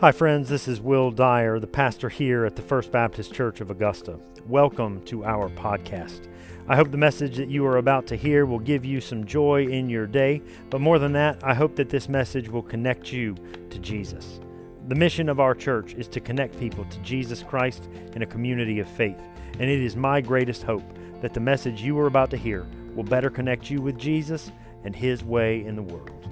Hi, friends. This is Will Dyer, the pastor here at the First Baptist Church of Augusta. Welcome to our podcast. I hope the message that you are about to hear will give you some joy in your day, but more than that, I hope that this message will connect you to Jesus. The mission of our church is to connect people to Jesus Christ in a community of faith, and it is my greatest hope that the message you are about to hear will better connect you with Jesus and His way in the world.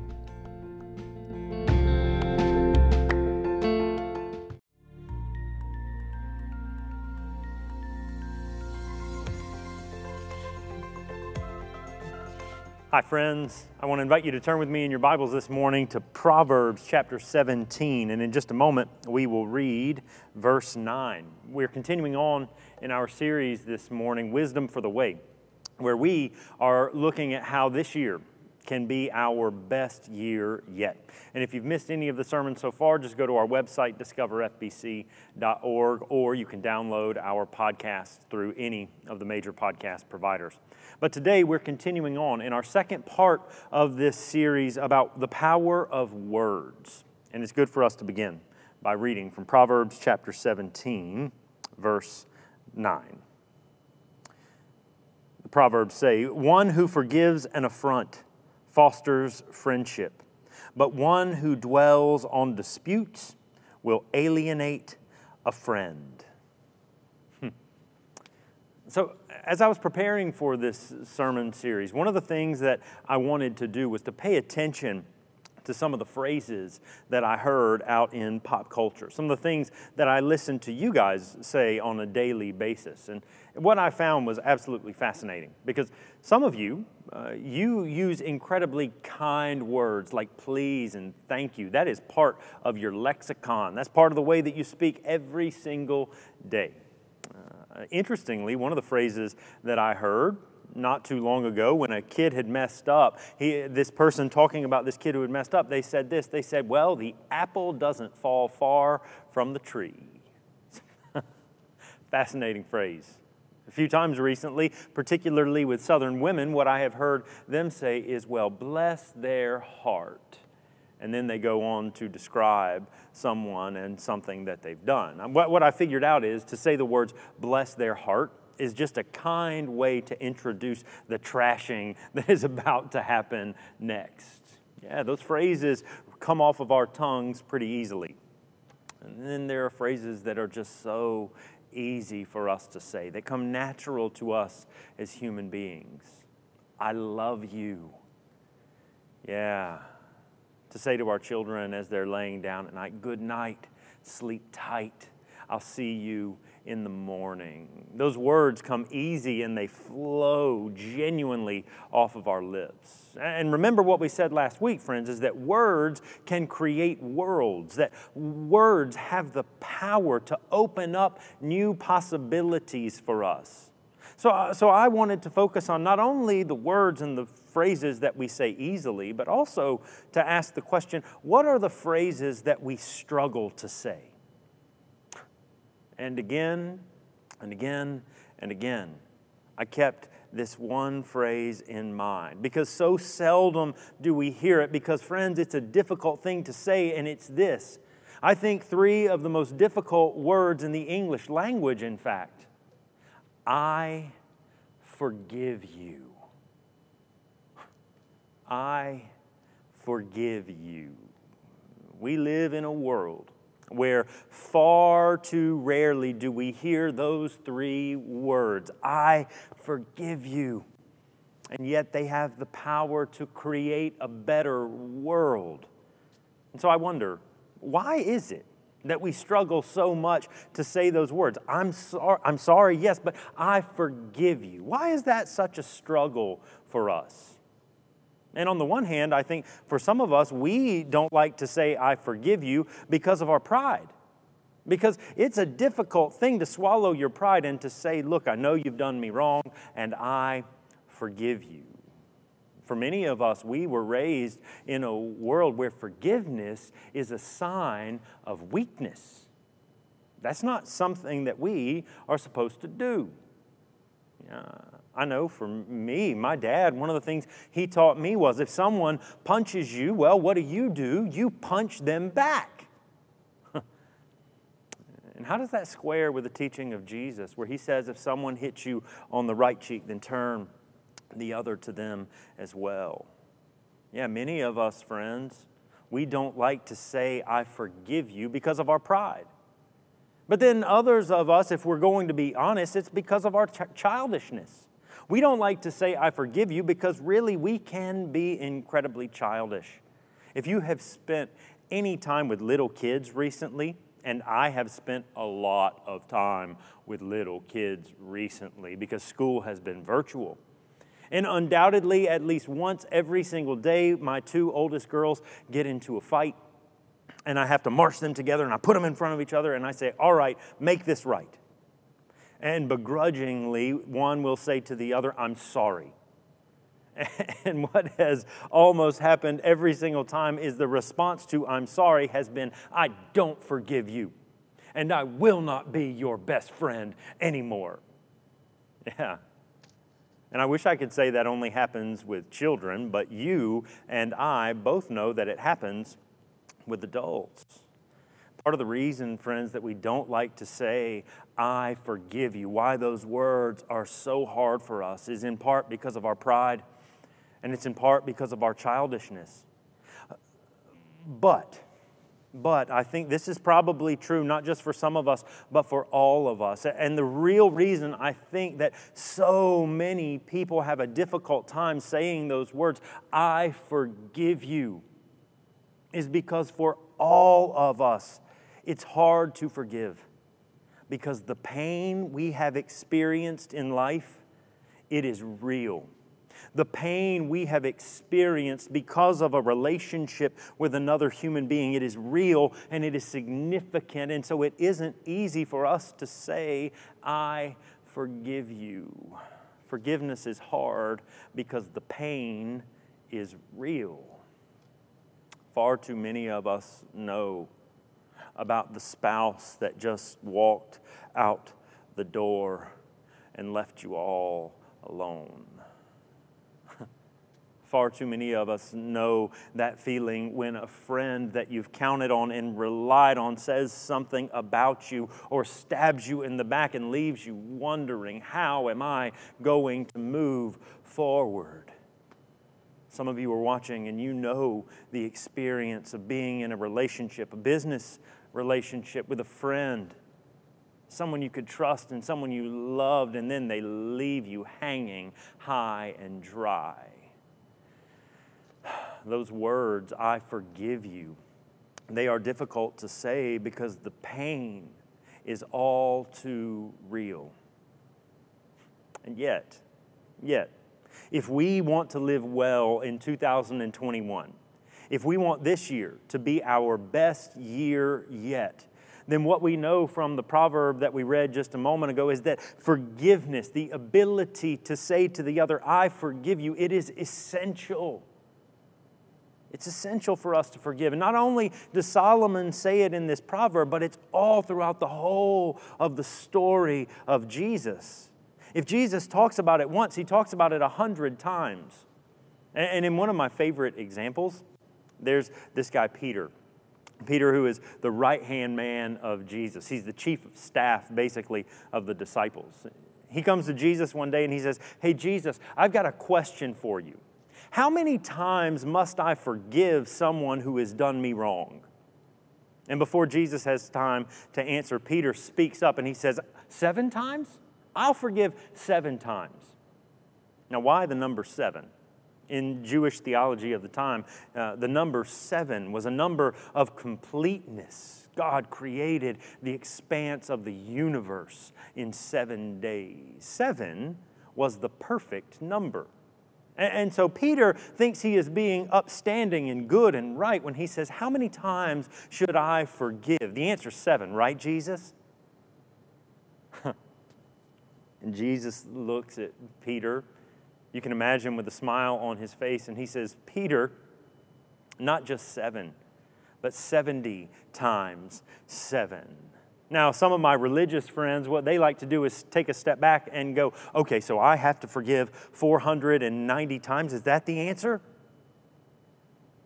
Hi, friends. I want to invite you to turn with me in your Bibles this morning to Proverbs chapter 17. And in just a moment, we will read verse 9. We're continuing on in our series this morning, Wisdom for the Way, where we are looking at how this year can be our best year yet. And if you've missed any of the sermons so far, just go to our website, discoverfbc.org, or you can download our podcast through any of the major podcast providers. But today we're continuing on in our second part of this series about the power of words. And it's good for us to begin by reading from Proverbs chapter 17, verse 9. The Proverbs say, One who forgives an affront fosters friendship, but one who dwells on disputes will alienate a friend. Hmm. So, as I was preparing for this sermon series, one of the things that I wanted to do was to pay attention to some of the phrases that I heard out in pop culture, some of the things that I listened to you guys say on a daily basis. And what I found was absolutely fascinating because some of you, uh, you use incredibly kind words like please and thank you. That is part of your lexicon. That's part of the way that you speak every single day. Uh, interestingly, one of the phrases that I heard not too long ago when a kid had messed up. He, this person talking about this kid who had messed up, they said this. They said, Well, the apple doesn't fall far from the tree. Fascinating phrase. A few times recently, particularly with Southern women, what I have heard them say is, Well, bless their heart. And then they go on to describe someone and something that they've done. What, what I figured out is to say the words, bless their heart, is just a kind way to introduce the trashing that is about to happen next. Yeah, those phrases come off of our tongues pretty easily. And then there are phrases that are just so easy for us to say, they come natural to us as human beings. I love you. Yeah. To say to our children as they're laying down at night, good night, sleep tight. I'll see you in the morning. Those words come easy and they flow genuinely off of our lips. And remember what we said last week, friends, is that words can create worlds, that words have the power to open up new possibilities for us. So, uh, so I wanted to focus on not only the words and the phrases that we say easily, but also to ask the question what are the phrases that we struggle to say? And again and again and again, I kept this one phrase in mind because so seldom do we hear it. Because, friends, it's a difficult thing to say, and it's this. I think three of the most difficult words in the English language, in fact. I forgive you. I forgive you. We live in a world where far too rarely do we hear those three words I forgive you. And yet they have the power to create a better world. And so I wonder, why is it that we struggle so much to say those words? I'm sorry, I'm sorry, yes, but I forgive you. Why is that such a struggle for us? And on the one hand, I think for some of us, we don't like to say, I forgive you because of our pride. Because it's a difficult thing to swallow your pride and to say, Look, I know you've done me wrong, and I forgive you. For many of us, we were raised in a world where forgiveness is a sign of weakness. That's not something that we are supposed to do. Uh, I know for me, my dad, one of the things he taught me was if someone punches you, well, what do you do? You punch them back. And how does that square with the teaching of Jesus, where he says, if someone hits you on the right cheek, then turn the other to them as well? Yeah, many of us, friends, we don't like to say, I forgive you because of our pride. But then others of us, if we're going to be honest, it's because of our ch- childishness. We don't like to say, I forgive you, because really we can be incredibly childish. If you have spent any time with little kids recently, and I have spent a lot of time with little kids recently because school has been virtual. And undoubtedly, at least once every single day, my two oldest girls get into a fight. And I have to march them together and I put them in front of each other and I say, All right, make this right. And begrudgingly, one will say to the other, I'm sorry. And what has almost happened every single time is the response to I'm sorry has been, I don't forgive you, and I will not be your best friend anymore. Yeah. And I wish I could say that only happens with children, but you and I both know that it happens with adults. Part of the reason, friends, that we don't like to say, I forgive you, why those words are so hard for us, is in part because of our pride and it's in part because of our childishness. But, but I think this is probably true not just for some of us, but for all of us. And the real reason I think that so many people have a difficult time saying those words, I forgive you, is because for all of us, it's hard to forgive. Because the pain we have experienced in life, it is real the pain we have experienced because of a relationship with another human being. It is real and it is significant. And so it isn't easy for us to say, I forgive you. Forgiveness is hard because the pain is real. Far too many of us know about the spouse that just walked out the door and left you all alone. Far too many of us know that feeling when a friend that you've counted on and relied on says something about you or stabs you in the back and leaves you wondering, how am I going to move forward? Some of you are watching and you know the experience of being in a relationship, a business relationship with a friend, someone you could trust and someone you loved, and then they leave you hanging high and dry those words, I forgive you, they are difficult to say because the pain is all too real. And yet, yet, if we want to live well in 2021, if we want this year to be our best year yet, then what we know from the proverb that we read just a moment ago is that forgiveness, the ability to say to the other, I forgive you, it is essential. It's essential for us to forgive. And not only does Solomon say it in this proverb, but it's all throughout the whole of the story of Jesus. If Jesus talks about it once, he talks about it a hundred times. And in one of my favorite examples, there's this guy, Peter. Peter, who is the right hand man of Jesus. He's the chief of staff, basically, of the disciples. He comes to Jesus one day and he says, Hey, Jesus, I've got a question for you. How many times must I forgive someone who has done me wrong? And before Jesus has time to answer, Peter speaks up and he says, Seven times? I'll forgive seven times. Now, why the number seven? In Jewish theology of the time, uh, the number seven was a number of completeness. God created the expanse of the universe in seven days. Seven was the perfect number. And so Peter thinks he is being upstanding and good and right when he says, How many times should I forgive? The answer is seven, right, Jesus? and Jesus looks at Peter. You can imagine with a smile on his face, and he says, Peter, not just seven, but 70 times seven. Now, some of my religious friends, what they like to do is take a step back and go, okay, so I have to forgive 490 times. Is that the answer?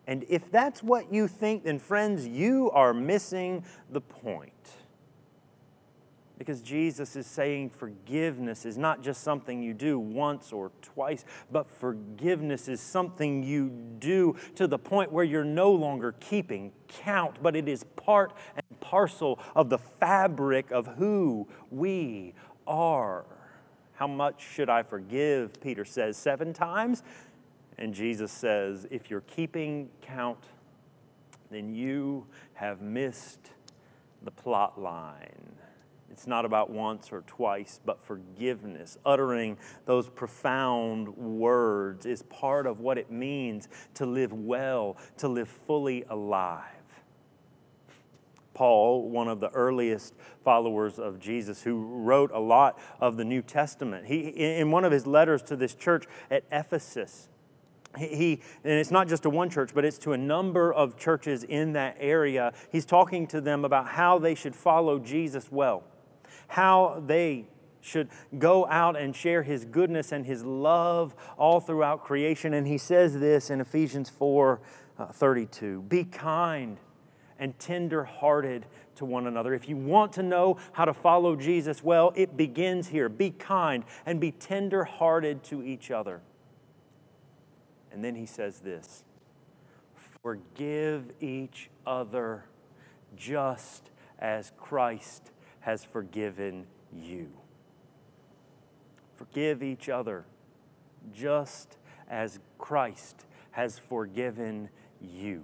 And if that's what you think, then friends, you are missing the point. Because Jesus is saying forgiveness is not just something you do once or twice, but forgiveness is something you do to the point where you're no longer keeping count, but it is part and parcel of the fabric of who we are. How much should I forgive? Peter says, seven times. And Jesus says, if you're keeping count, then you have missed the plot line. It's not about once or twice, but forgiveness. Uttering those profound words is part of what it means to live well, to live fully alive. Paul, one of the earliest followers of Jesus, who wrote a lot of the New Testament, he, in one of his letters to this church at Ephesus, he, and it's not just to one church, but it's to a number of churches in that area. He's talking to them about how they should follow Jesus well how they should go out and share his goodness and his love all throughout creation. And he says this in Ephesians 4 uh, 32 Be kind and tender hearted to one another. If you want to know how to follow Jesus well, it begins here. Be kind and be tender hearted to each other. And then he says this Forgive each other just as Christ has forgiven you. Forgive each other just as Christ has forgiven you.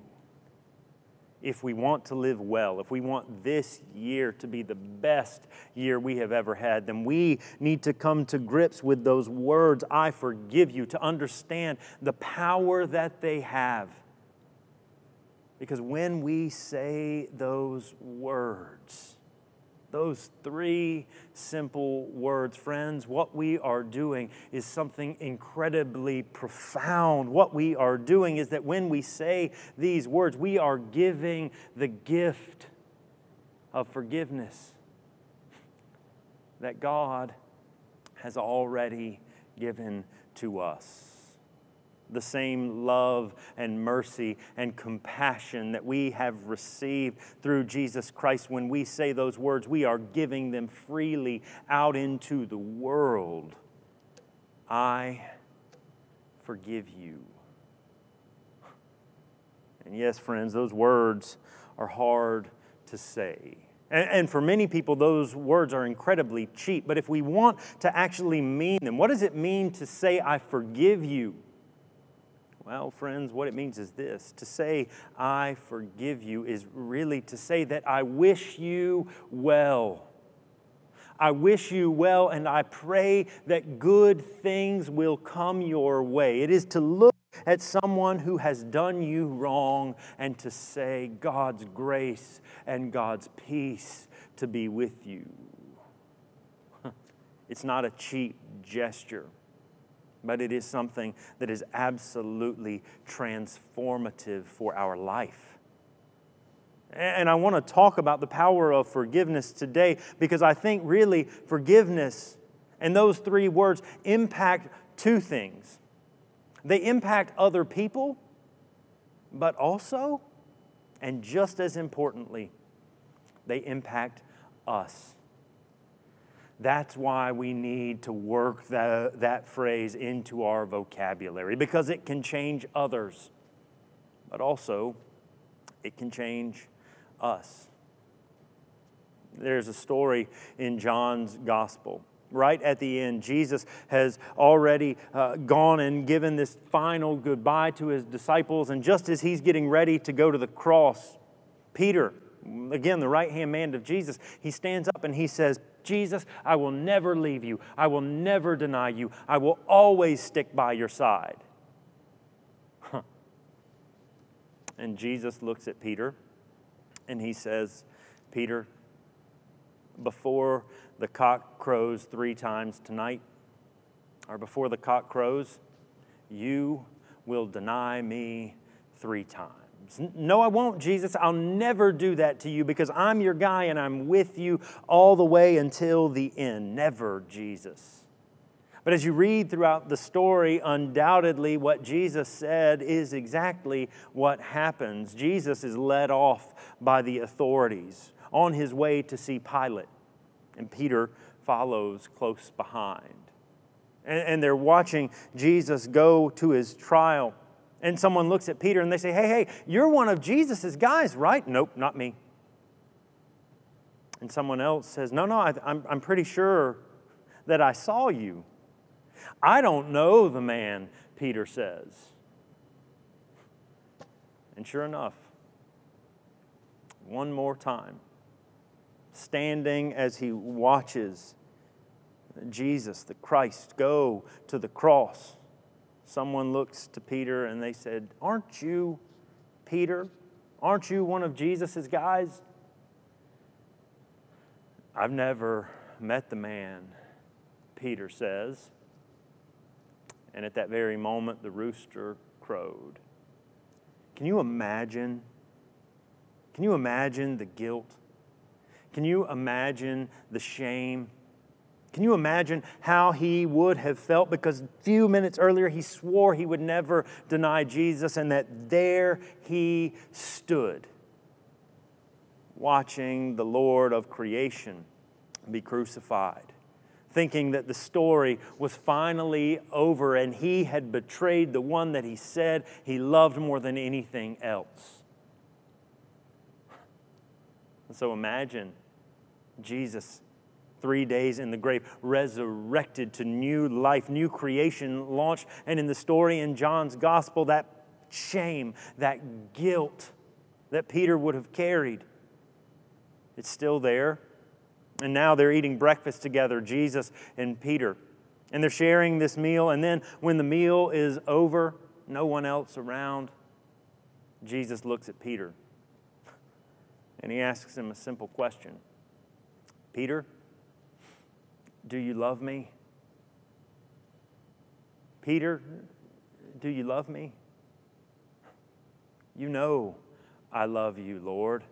If we want to live well, if we want this year to be the best year we have ever had, then we need to come to grips with those words, I forgive you, to understand the power that they have. Because when we say those words, those three simple words, friends, what we are doing is something incredibly profound. What we are doing is that when we say these words, we are giving the gift of forgiveness that God has already given to us the same love and mercy and compassion that we have received through Jesus Christ. When we say those words, we are giving them freely out into the world. I forgive you. And yes, friends, those words are hard to say. And, for many people, those words are incredibly cheap. But if we want to actually mean them, what does it mean to say, I forgive you? Well, friends, what it means is this to say, I forgive you, is really to say that I wish you well. I wish you well, and I pray that good things will come your way. It is to look at someone who has done you wrong and to say, God's grace and God's peace to be with you. It's not a cheap gesture but it is something that is absolutely transformative for our life. And I want to talk about the power of forgiveness today because I think really forgiveness and those three words impact two things. They impact other people, but also, and just as importantly, they impact us. That's why we need to work the, that phrase into our vocabulary because it can change others, but also it can change us. There's a story in John's gospel. Right at the end, Jesus has already uh, gone and given this final goodbye to his disciples. And just as he's getting ready to go to the cross, Peter, again, the right hand man of Jesus, he stands up and he says, Jesus, I will never leave you. I will never deny you. I will always stick by your side. Huh. And Jesus looks at Peter and he says, Peter, before the cock crows three times tonight, or before the cock crows, you will deny me three times. No, I won't, Jesus. I'll never do that to you because I'm your guy and I'm with you all the way until the end. Never, Jesus. But as you read throughout the story, undoubtedly what Jesus said is exactly what happens. Jesus is led off by the authorities on his way to see Pilate. And Peter follows close behind. And, and they're watching Jesus go to his trial. And someone looks at Peter and they say, Hey, hey, you're one of Jesus's guys, right? Nope, not me. And someone else says, No, no, I, I'm, I'm pretty sure that I saw you. I don't know the man, Peter says. And sure enough, one more time, standing as he watches Jesus, the Christ, go to the cross, someone looks to Peter and they said, Aren't you Peter? Aren't you one of Jesus' guys? I've never met the man, Peter says. And at that very moment, the rooster crowed. Can you imagine? Can you imagine the guilt? Can you imagine the shame? Can you imagine how he would have felt? Because a few minutes earlier he swore he would never deny Jesus, and that there he stood, watching the Lord of creation be crucified, thinking that the story was finally over and he had betrayed the one that he said he loved more than anything else. And so imagine Jesus three days in the grave, resurrected to new life, new creation launched. And in the story in John's gospel, that shame, that guilt that Peter would have carried, it's still there. And now they're eating breakfast together, Jesus and Peter. And they're sharing this meal. And then when the meal is over, no one else around, Jesus looks at Peter and he asks him a simple question Peter, do you love me? Peter, do you love me? You know I love you, Lord.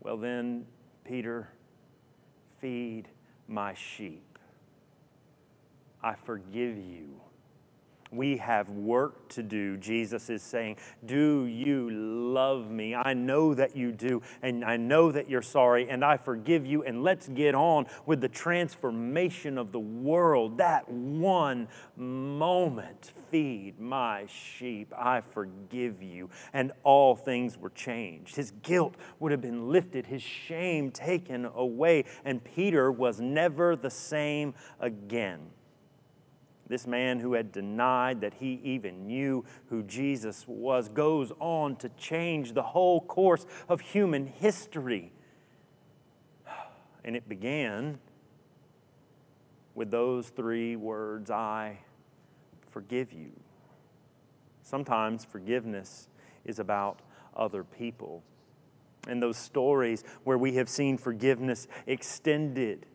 Well, then, Peter, feed my sheep. I forgive you. We have work to do, Jesus is saying. Do you love me? I know that you do, and I know that you're sorry, and I forgive you. And let's get on with the transformation of the world. That one moment feed my sheep. I forgive you. And all things were changed. His guilt would have been lifted, his shame taken away, and Peter was never the same again. This man who had denied that he even knew who Jesus was goes on to change the whole course of human history. And it began with those three words I forgive you. Sometimes forgiveness is about other people. And those stories where we have seen forgiveness extended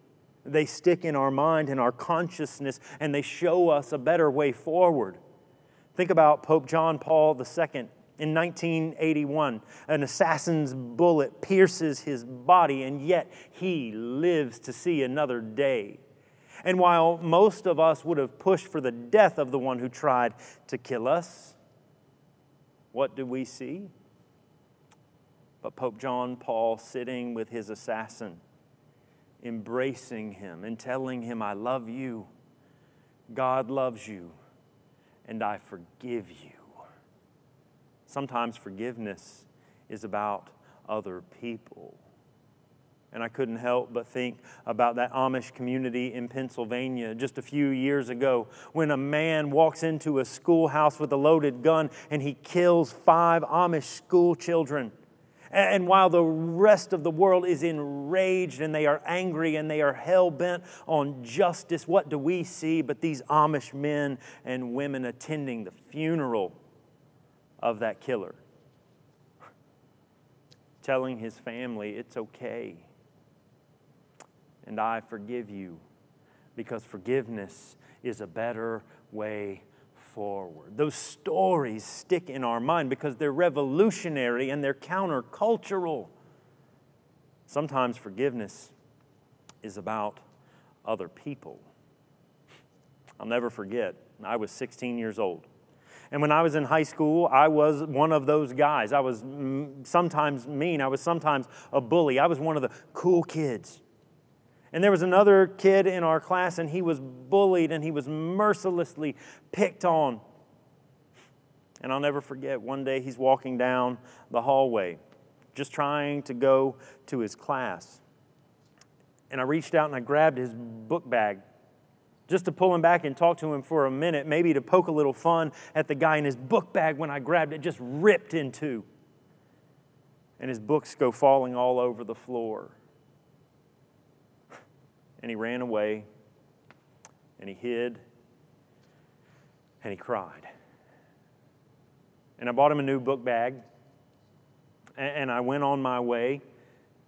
they stick in our mind and our consciousness, and they show us a better way forward. Think about Pope John Paul II. In 1981, an assassin's bullet pierces his body, and yet he lives to see another day. And while most of us would have pushed for the death of the one who tried to kill us, what do we see? But Pope John Paul sitting with his assassin embracing him and telling him, I love you, God loves you, and I forgive you. Sometimes forgiveness is about other people. And I couldn't help but think about that Amish community in Pennsylvania just a few years ago when a man walks into a schoolhouse with a loaded gun and he kills five Amish school children. And while the rest of the world is enraged and they are angry and they are hell bent on justice, what do we see but these Amish men and women attending the funeral of that killer? Telling his family, it's okay. And I forgive you because forgiveness is a better way forward. Those stories stick in our mind because they're revolutionary and they're countercultural. Sometimes forgiveness is about other people. I'll never forget, I was 16 years old. And when I was in high school, I was one of those guys. I was sometimes mean, I was sometimes a bully. I was one of the cool kids. And there was another kid in our class, and he was bullied and he was mercilessly picked on. And I'll never forget one day he's walking down the hallway, just trying to go to his class. And I reached out and I grabbed his book bag just to pull him back and talk to him for a minute, maybe to poke a little fun at the guy in his book bag when I grabbed it, just ripped in two. And his books go falling all over the floor and he ran away and he hid and he cried. And I bought him a new book bag and I went on my way.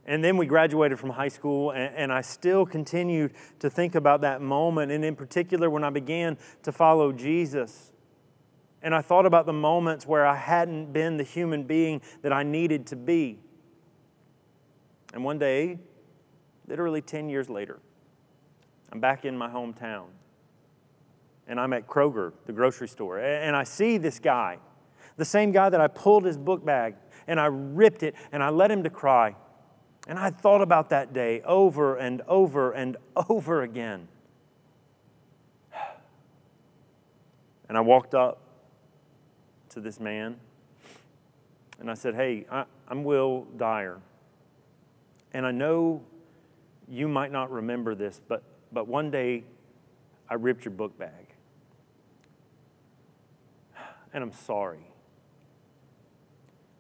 And then we graduated from high school, and, I still continued to think about that moment, and in particular when I began to follow Jesus. And I thought about the moments where I hadn't been the human being that I needed to be. And one day, literally 10 years later, I'm back in my hometown. And I'm at Kroger, the grocery store. And I see this guy, the same guy that I pulled his book bag and I ripped it and I let him to cry. And I thought about that day over and over and over again. And I walked up to this man and I said, Hey, I, am Will Dyer. And I know you might not remember this, but but one day I ripped your book bag. And I'm sorry.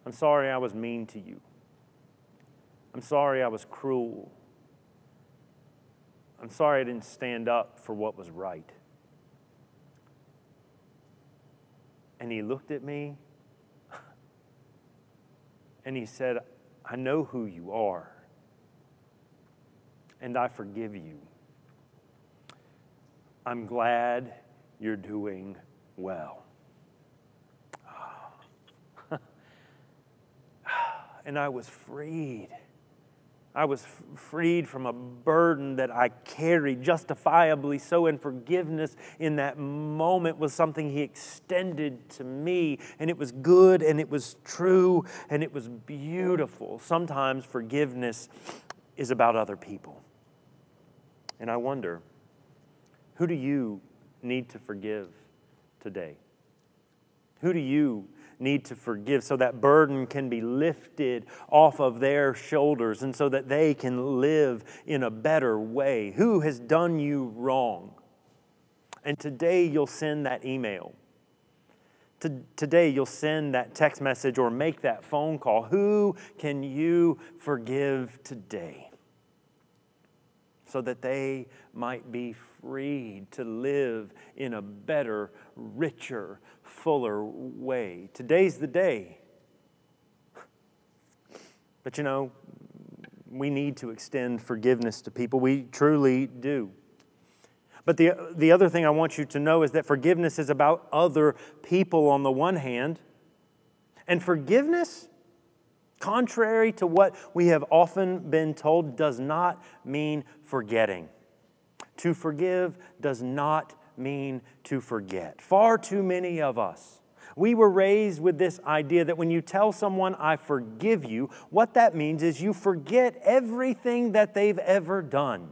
I'm sorry I was mean to you. I'm sorry I was cruel. I'm sorry I didn't stand up for what was right. And he looked at me and he said, I know who you are, and I forgive you. I'm glad you're doing well. Ah. and I was freed. I was freed from a burden that I carried justifiably so, and forgiveness in that moment was something He extended to me, and it was good, and it was true, and it was beautiful. Sometimes forgiveness is about other people. And I wonder who do you need to forgive today? Who do you need to forgive so that burden can be lifted off of their shoulders and so that they can live in a better way? Who has done you wrong? And today you'll send that email. Today you'll send that text message or make that phone call. Who can you forgive today? So that they might be freed to live in a better, richer, fuller way. Today's the day. But you know, we need to extend forgiveness to people. We truly do. But the, the other thing I want you to know is that forgiveness is about other people on the one hand, and forgiveness, contrary to what we have often been told, does not mean forgetting. To forgive does not mean to forget. Far too many of us. We were raised with this idea that when you tell someone, I forgive you, what that means is you forget everything that they've ever done.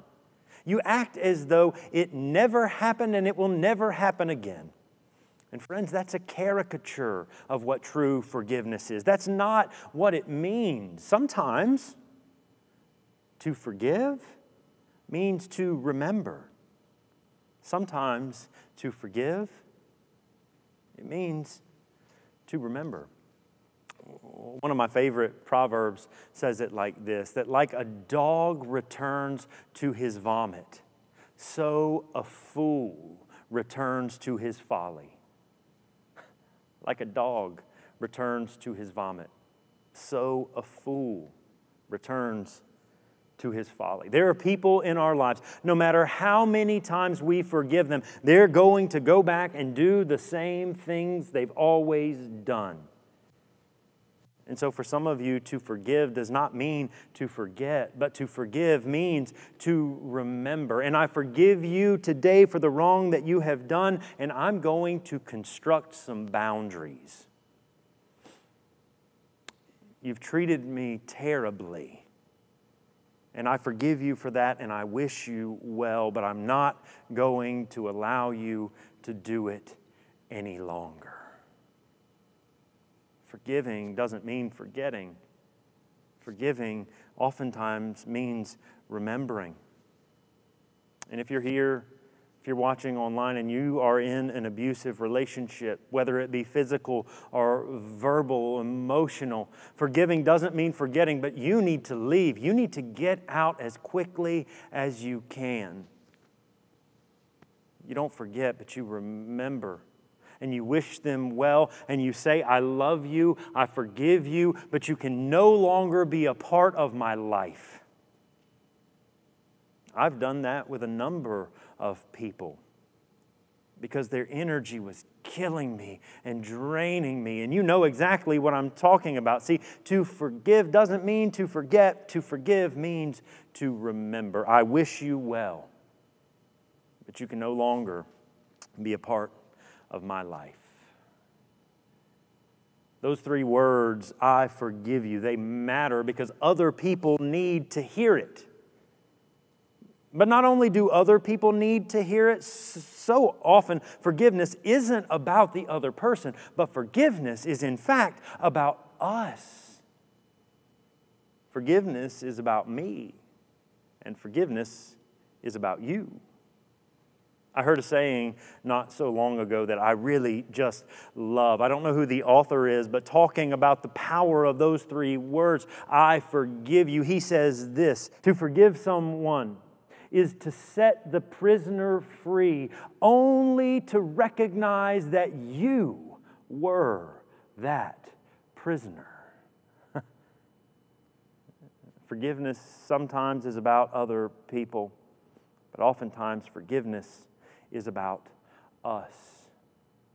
You act as though it never happened and it will never happen again. And friends, that's a caricature of what true forgiveness is. That's not what it means. Sometimes to forgive means to remember. Sometimes to forgive, it means to remember. One of my favorite proverbs says it like this that like a dog returns to his vomit, so a fool returns to his folly. Like a dog returns to his vomit, so a fool returns to his folly. There are people in our lives, no matter how many times we forgive them, they're going to go back and do the same things they've always done. And so, for some of you, to forgive does not mean to forget, but to forgive means to remember. And I forgive you today for the wrong that you have done, and I'm going to construct some boundaries. You've treated me terribly And I forgive you for that, and I wish you well, but I'm not going to allow you to do it any longer. Forgiving doesn't mean forgetting. Forgiving oftentimes means remembering. And if you're here, if you're watching online and you are in an abusive relationship, whether it be physical or verbal, emotional, forgiving doesn't mean forgetting, but you need to leave. You need to get out as quickly as you can. You don't forget, but you remember and you wish them well and you say, I love you, I forgive you, but you can no longer be a part of my life. I've done that with a number of people because their energy was killing me and draining me. And you know exactly what I'm talking about. See, to forgive doesn't mean to forget, to forgive means to remember. I wish you well, but you can no longer be a part of my life. Those three words, I forgive you, they matter because other people need to hear it. But not only do other people need to hear it, so often forgiveness isn't about the other person, but forgiveness is in fact about us. Forgiveness is about me, and forgiveness is about you. I heard a saying not so long ago that I really just love. I don't know who the author is, but talking about the power of those three words, I forgive you, he says this to forgive someone is to set the prisoner free, only to recognize that you were that prisoner. forgiveness sometimes is about other people, but oftentimes forgiveness is about us.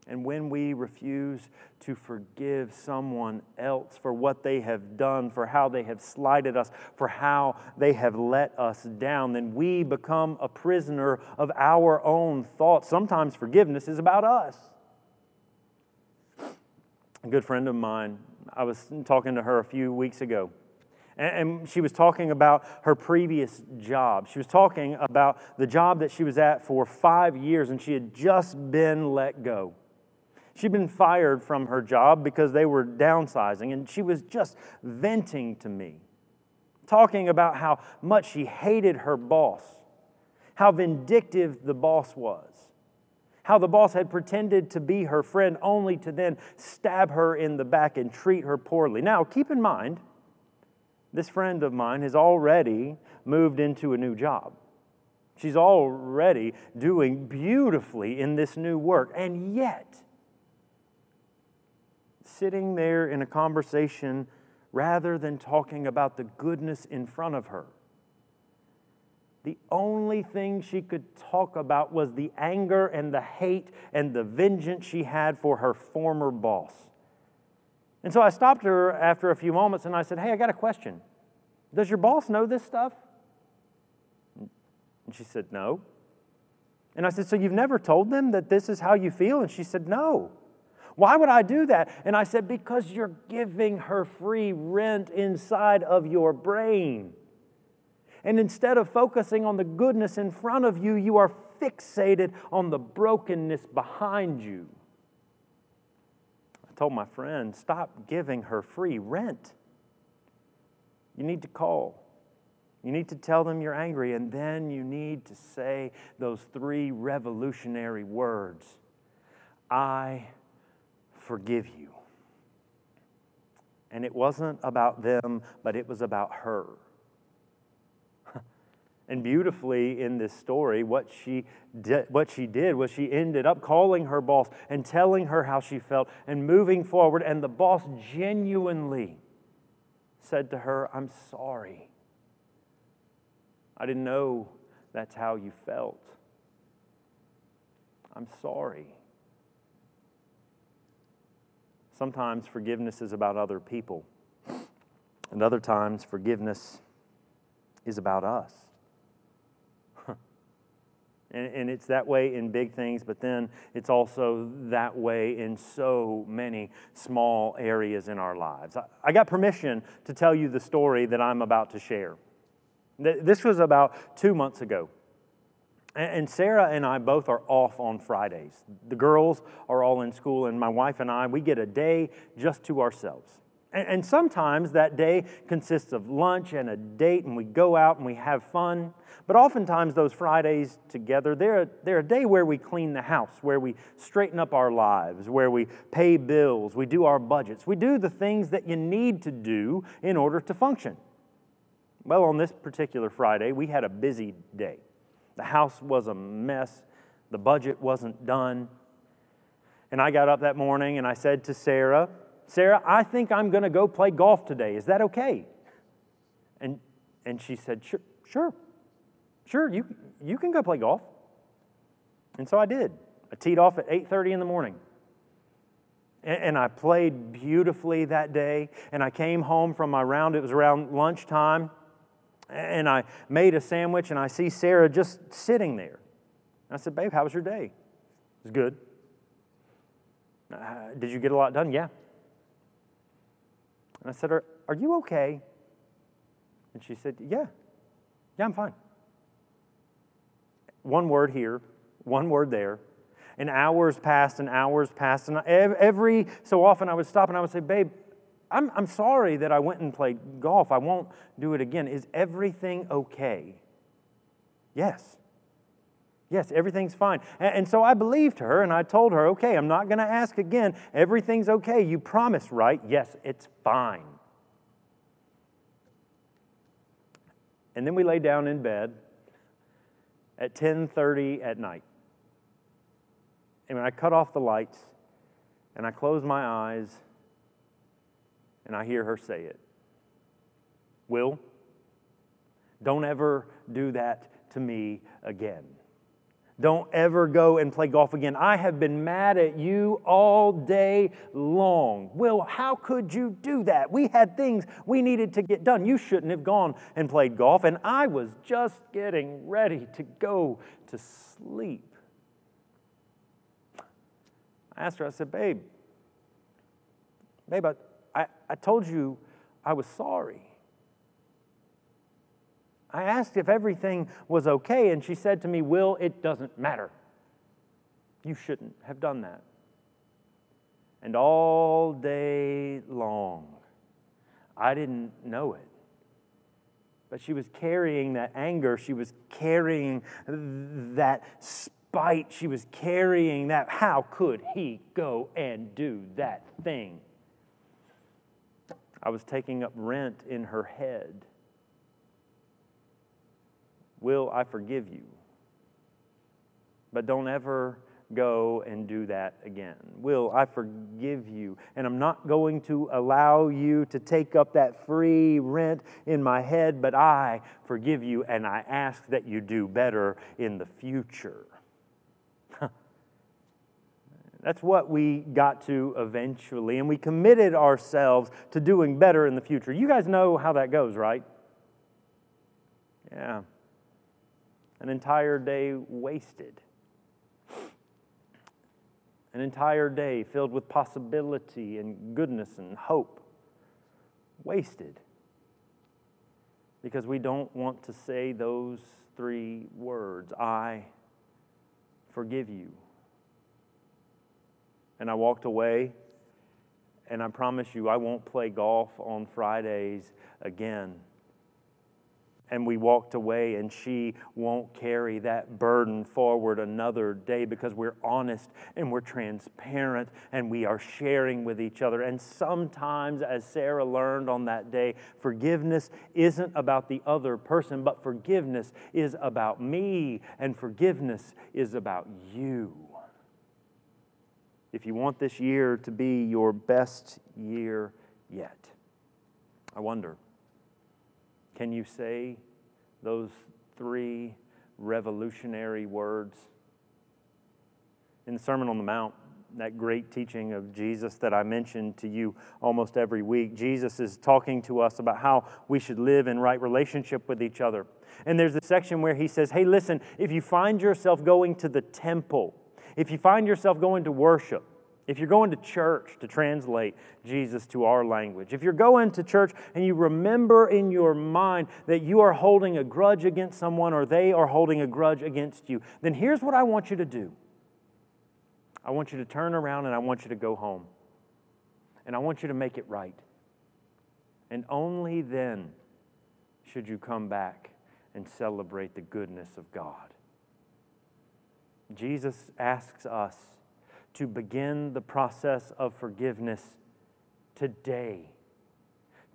And when we refuse to forgive someone else for what they have done, for how they have slighted us, for how they have let us down, then we become a prisoner of our own thoughts. Sometimes forgiveness is about us. A good friend of mine, I was talking to her a few weeks ago. And she was talking about her previous job. She was talking about the job that she was at for five years and she had just been let go. She'd been fired from her job because they were downsizing, and she was just venting to me, talking about how much she hated her boss, how vindictive the boss was, how the boss had pretended to be her friend only to then stab her in the back and treat her poorly. Now, keep in mind, this friend of mine has already moved into a new job. She's already doing beautifully in this new work, and yet, sitting there in a conversation rather than talking about the goodness in front of her. The only thing she could talk about was the anger and the hate and the vengeance she had for her former boss. And so I stopped her after a few moments and I said, Hey, I got a question. Does your boss know this stuff? And she said, No. And I said, So you've never told them that this is how you feel? And she said, No. Why would I do that? And I said, Because you're giving her free rent inside of your brain. And instead of focusing on the goodness in front of you, you are fixated on the brokenness behind you. Told my friend, Stop giving her free rent. You need to call. You need to tell them you're angry, and then you need to say those three revolutionary words I forgive you. And it wasn't about them, but it was about her. And beautifully in this story, what she, did, what she did was she ended up calling her boss and telling her how she felt and moving forward. And the boss genuinely said to her, I'm sorry. I didn't know that's how you felt. I'm sorry. Sometimes forgiveness is about other people, and other times forgiveness is about us. And, and it's that way in big things, but then it's also that way in so many small areas in our lives. I, I got permission to tell you the story that I'm about to share. This was about two months ago. And Sarah and I both are off on Fridays. The girls are all in school, and my wife and I, we get a day just to ourselves. And sometimes that day consists of lunch and a date, and we go out and we have fun. But oftentimes, those Fridays together, they're, they're a day where we clean the house, where we straighten up our lives, where we pay bills, we do our budgets. We do the things that you need to do in order to function. Well, on this particular Friday, we had a busy day. The house was a mess, the budget wasn't done. And I got up that morning and I said to Sarah, Sarah, I think I'm going to go play golf today. Is that okay? And, and she said, Sure, sure, sure, you, you can go play golf. And so I did. I teed off at 8:30 in the morning. And, and I played beautifully that day. And I came home from my round, it was around lunchtime, and I made a sandwich, and I see Sarah just sitting there. I said, Babe, how was your day? It was good. Uh, did you get a lot done? Yeah. And I said, Are, are you okay? And she said, Yeah. Yeah, I'm fine. One word here, one word there. And hours passed and hours passed. And every so often I would stop and I would say, Babe, I'm, I'm sorry that I went and played golf. I won't do it again. Is everything okay? Yes. Yes, everything's fine. And, so I believed her and I told her, okay, I'm not going to ask again. Everything's okay. You promise, right? Yes, it's fine. And then we lay down in bed at 10:30 at night. And when I cut off the lights and I close my eyes and I hear her say it. Will, don't ever do that to me again. Don't ever go and play golf again. I have been mad at you all day long. Will, how could you do that? We had things we needed to get done. You shouldn't have gone and played golf, and I was just getting ready to go to sleep. I asked her, I said, Babe, babe, I, I, I told you I was sorry. I asked if everything was okay, and she said to me, Will, it doesn't matter. You shouldn't have done that. And all day long, I didn't know it. But she was carrying that anger. She was carrying that spite. She was carrying that, how could he go and do that thing? I was taking up rent in her head. Will I forgive you? But don't ever go and do that again. Will I forgive you? And I'm not going to allow you to take up that free rent in my head, but I forgive you and I ask that you do better in the future. That's what we got to eventually, and we committed ourselves to doing better in the future. You guys know how that goes, right? Yeah. An entire day wasted. An entire day filled with possibility and goodness and hope. Wasted. Because we don't want to say those three words I forgive you. And I walked away, and I promise you, I won't play golf on Fridays again. And we walked away, and she won't carry that burden forward another day because we're honest and we're transparent and we are sharing with each other. And sometimes, as Sarah learned on that day, forgiveness isn't about the other person, but forgiveness is about me, and forgiveness is about you if you want this year to be your best year yet. I wonder, can you say those three revolutionary words? In the Sermon on the Mount, that great teaching of Jesus that I mentioned to you almost every week, Jesus is talking to us about how we should live in right relationship with each other. And there's a section where he says, Hey, listen, if you find yourself going to the temple, if you find yourself going to worship, If you're going to church to translate Jesus to our language, if you're going to church and you remember in your mind that you are holding a grudge against someone or they are holding a grudge against you, then here's what I want you to do I want you to turn around and I want you to go home. And I want you to make it right. And only then should you come back and celebrate the goodness of God. Jesus asks us to begin the process of forgiveness today,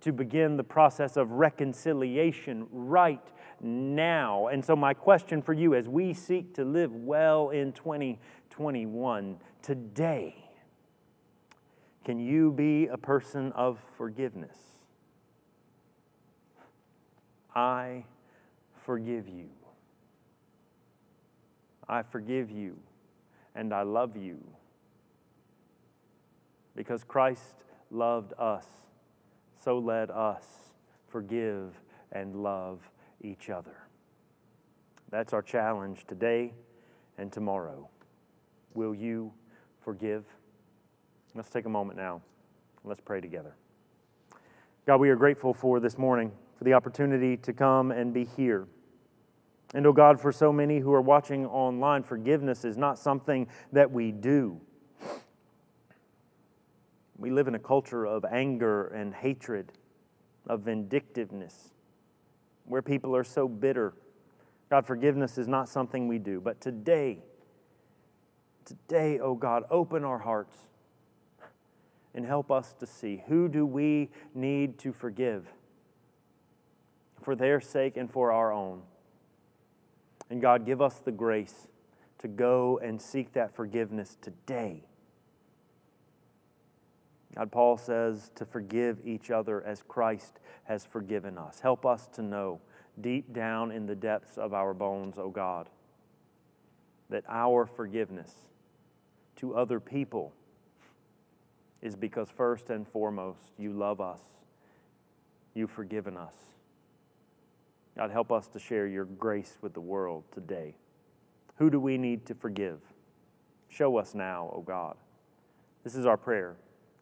to begin the process of reconciliation right now. And so, my question for you as we seek to live well in 2021, today, can you be a person of forgiveness? I forgive you. I forgive you and I love you because Christ loved us, so let us forgive and love each other. That's our challenge today and tomorrow. Will you forgive? Let's take a moment now. Let's pray together. God, we are grateful for this morning, for the opportunity to come and be here. And oh God, for so many who are watching online, forgiveness is not something that we do. We live in a culture of anger and hatred, of vindictiveness, where people are so bitter. God, forgiveness is not something we do. But today, today, oh God, open our hearts and help us to see who do we need to forgive for their sake and for our own. And God, give us the grace to go and seek that forgiveness today. God, Paul says to forgive each other as Christ has forgiven us. Help us to know deep down in the depths of our bones, O oh God, that our forgiveness to other people is because first and foremost you love us, you've forgiven us. God, help us to share your grace with the world today. Who do we need to forgive? Show us now, O oh God. This is our prayer,